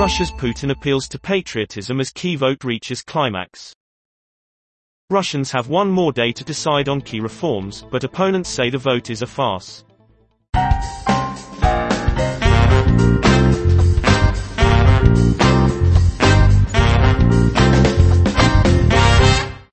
Russia's Putin appeals to patriotism as key vote reaches climax. Russians have one more day to decide on key reforms, but opponents say the vote is a farce.